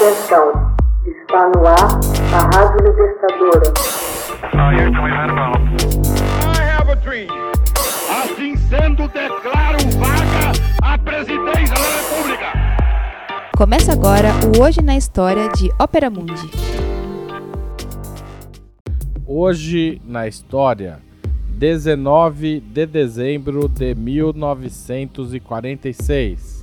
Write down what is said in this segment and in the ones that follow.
Atenção, está no ar a Rádio Libertadora. Assim sendo, declaro vaga a presidência da República. Começa agora o Hoje na História de Ópera Mundi. Hoje na História, 19 de dezembro de 1946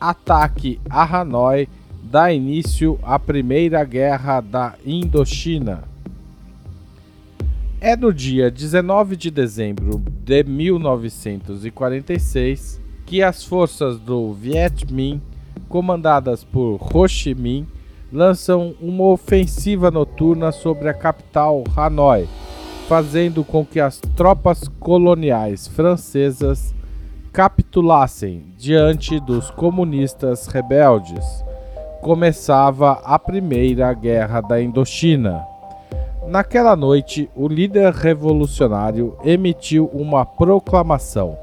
ataque a Hanoi dá início à Primeira Guerra da Indochina. É no dia 19 de dezembro de 1946 que as forças do Viet Minh, comandadas por Ho Chi Minh, lançam uma ofensiva noturna sobre a capital Hanoi, fazendo com que as tropas coloniais francesas capitulassem diante dos comunistas rebeldes. Começava a Primeira Guerra da Indochina. Naquela noite, o líder revolucionário emitiu uma proclamação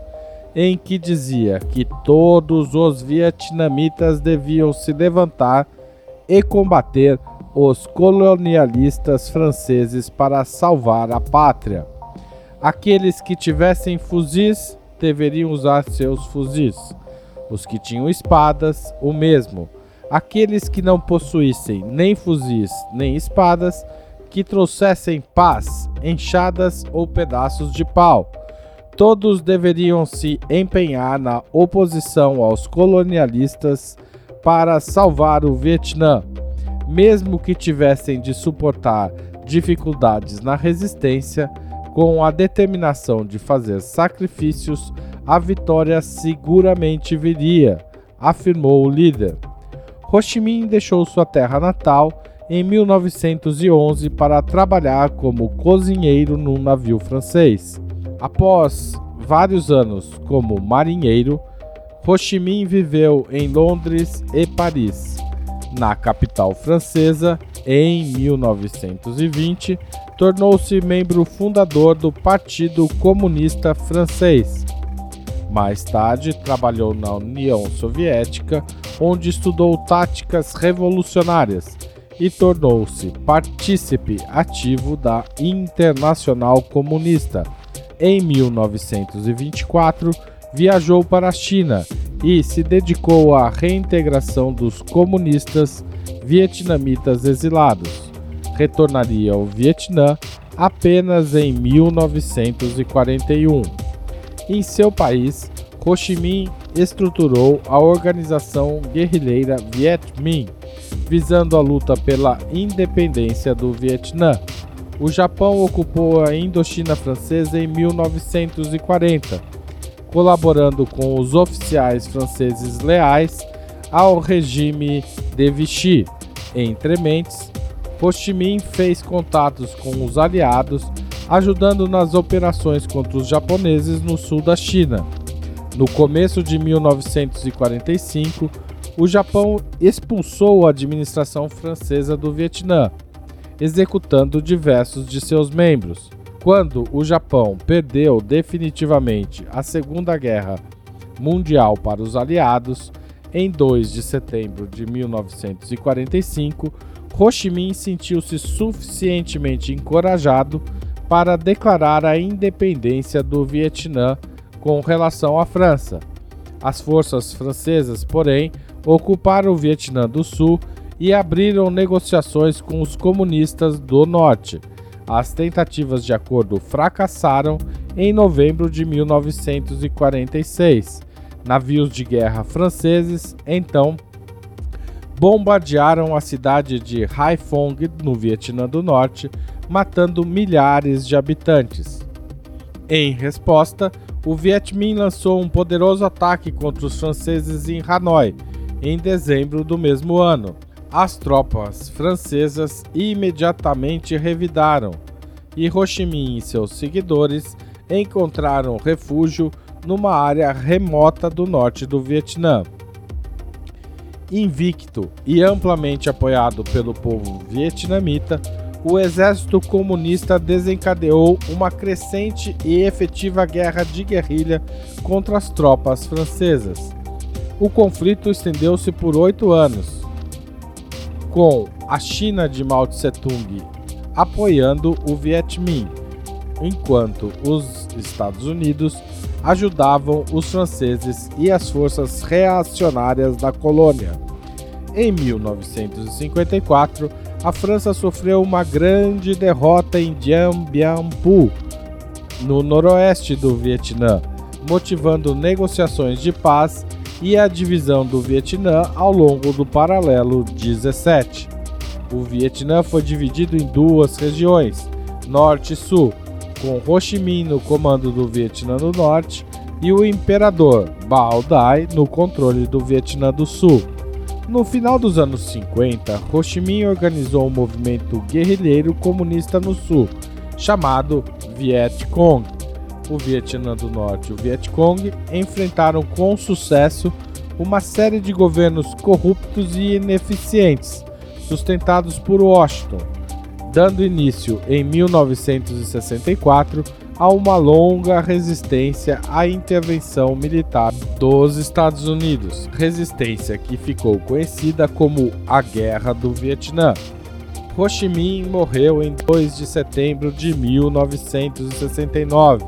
em que dizia que todos os vietnamitas deviam se levantar e combater os colonialistas franceses para salvar a pátria. Aqueles que tivessem fuzis deveriam usar seus fuzis. Os que tinham espadas, o mesmo. Aqueles que não possuíssem nem fuzis nem espadas, que trouxessem paz, enxadas ou pedaços de pau. Todos deveriam se empenhar na oposição aos colonialistas para salvar o Vietnã, mesmo que tivessem de suportar dificuldades na resistência com a determinação de fazer sacrifícios, a vitória seguramente viria, afirmou o líder. Ho Chi Minh deixou sua terra natal em 1911 para trabalhar como cozinheiro num navio francês. Após vários anos como marinheiro, Ho Chi Minh viveu em Londres e Paris. Na capital francesa, em 1920, tornou-se membro fundador do Partido Comunista Francês. Mais tarde, trabalhou na União Soviética, onde estudou táticas revolucionárias e tornou-se partícipe ativo da Internacional Comunista. Em 1924, viajou para a China e se dedicou à reintegração dos comunistas vietnamitas exilados retornaria ao Vietnã apenas em 1941. Em seu país, Ho Chi Minh estruturou a organização guerrilheira Viet Minh, visando a luta pela independência do Vietnã. O Japão ocupou a Indochina Francesa em 1940, colaborando com os oficiais franceses leais ao regime de Vichy. Entre mentes, Ho Chi Minh fez contatos com os aliados, ajudando nas operações contra os japoneses no sul da China. No começo de 1945, o Japão expulsou a administração francesa do Vietnã, executando diversos de seus membros. Quando o Japão perdeu definitivamente a Segunda Guerra Mundial para os aliados, em 2 de setembro de 1945, Ho Chi Minh sentiu-se suficientemente encorajado para declarar a independência do Vietnã com relação à França. As forças francesas, porém, ocuparam o Vietnã do Sul e abriram negociações com os comunistas do Norte. As tentativas de acordo fracassaram em novembro de 1946. Navios de guerra franceses, então, bombardearam a cidade de Haiphong, no Vietnã do Norte, matando milhares de habitantes. Em resposta, o Viet Minh lançou um poderoso ataque contra os franceses em Hanoi em dezembro do mesmo ano. As tropas francesas imediatamente revidaram e Ho Chi Minh e seus seguidores encontraram refúgio numa área remota do norte do Vietnã invicto e amplamente apoiado pelo povo vietnamita, o exército comunista desencadeou uma crescente e efetiva guerra de guerrilha contra as tropas francesas. O conflito estendeu-se por oito anos. com a China de Mao Tse-tung apoiando o Viet Minh, enquanto os Estados Unidos ajudavam os franceses e as forças reacionárias da colônia. Em 1954, a França sofreu uma grande derrota em Dien Bien Phu, no noroeste do Vietnã, motivando negociações de paz e a divisão do Vietnã ao longo do paralelo 17. O Vietnã foi dividido em duas regiões, norte e sul, com Ho Chi Minh no comando do Vietnã do Norte e o imperador Bao Dai no controle do Vietnã do Sul. No final dos anos 50, Ho Chi Minh organizou um movimento guerrilheiro comunista no Sul, chamado Viet Cong. O Vietnã do Norte e o Viet Cong enfrentaram com sucesso uma série de governos corruptos e ineficientes, sustentados por Washington, dando início em 1964 a uma longa resistência à intervenção militar dos Estados Unidos, resistência que ficou conhecida como a Guerra do Vietnã. Ho Chi Minh morreu em 2 de setembro de 1969,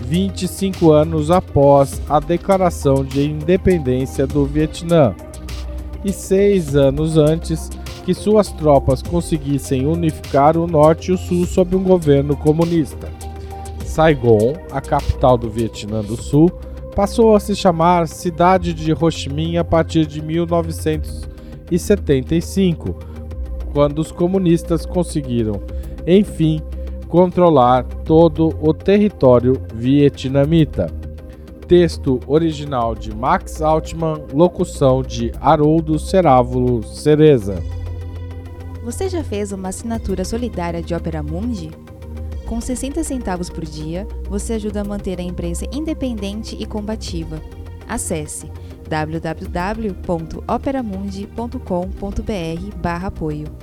25 anos após a declaração de independência do Vietnã, e seis anos antes que suas tropas conseguissem unificar o norte e o sul sob um governo comunista. Saigon, a capital do Vietnã do Sul, passou a se chamar Cidade de Ho Chi Minh a partir de 1975, quando os comunistas conseguiram, enfim, controlar todo o território vietnamita. Texto original de Max Altman, locução de Haroldo Cerávulo Cereza. Você já fez uma assinatura solidária de Opera Mundi? Com 60 centavos por dia, você ajuda a manter a imprensa independente e combativa. Acesse www.operamundi.com.br/apoio.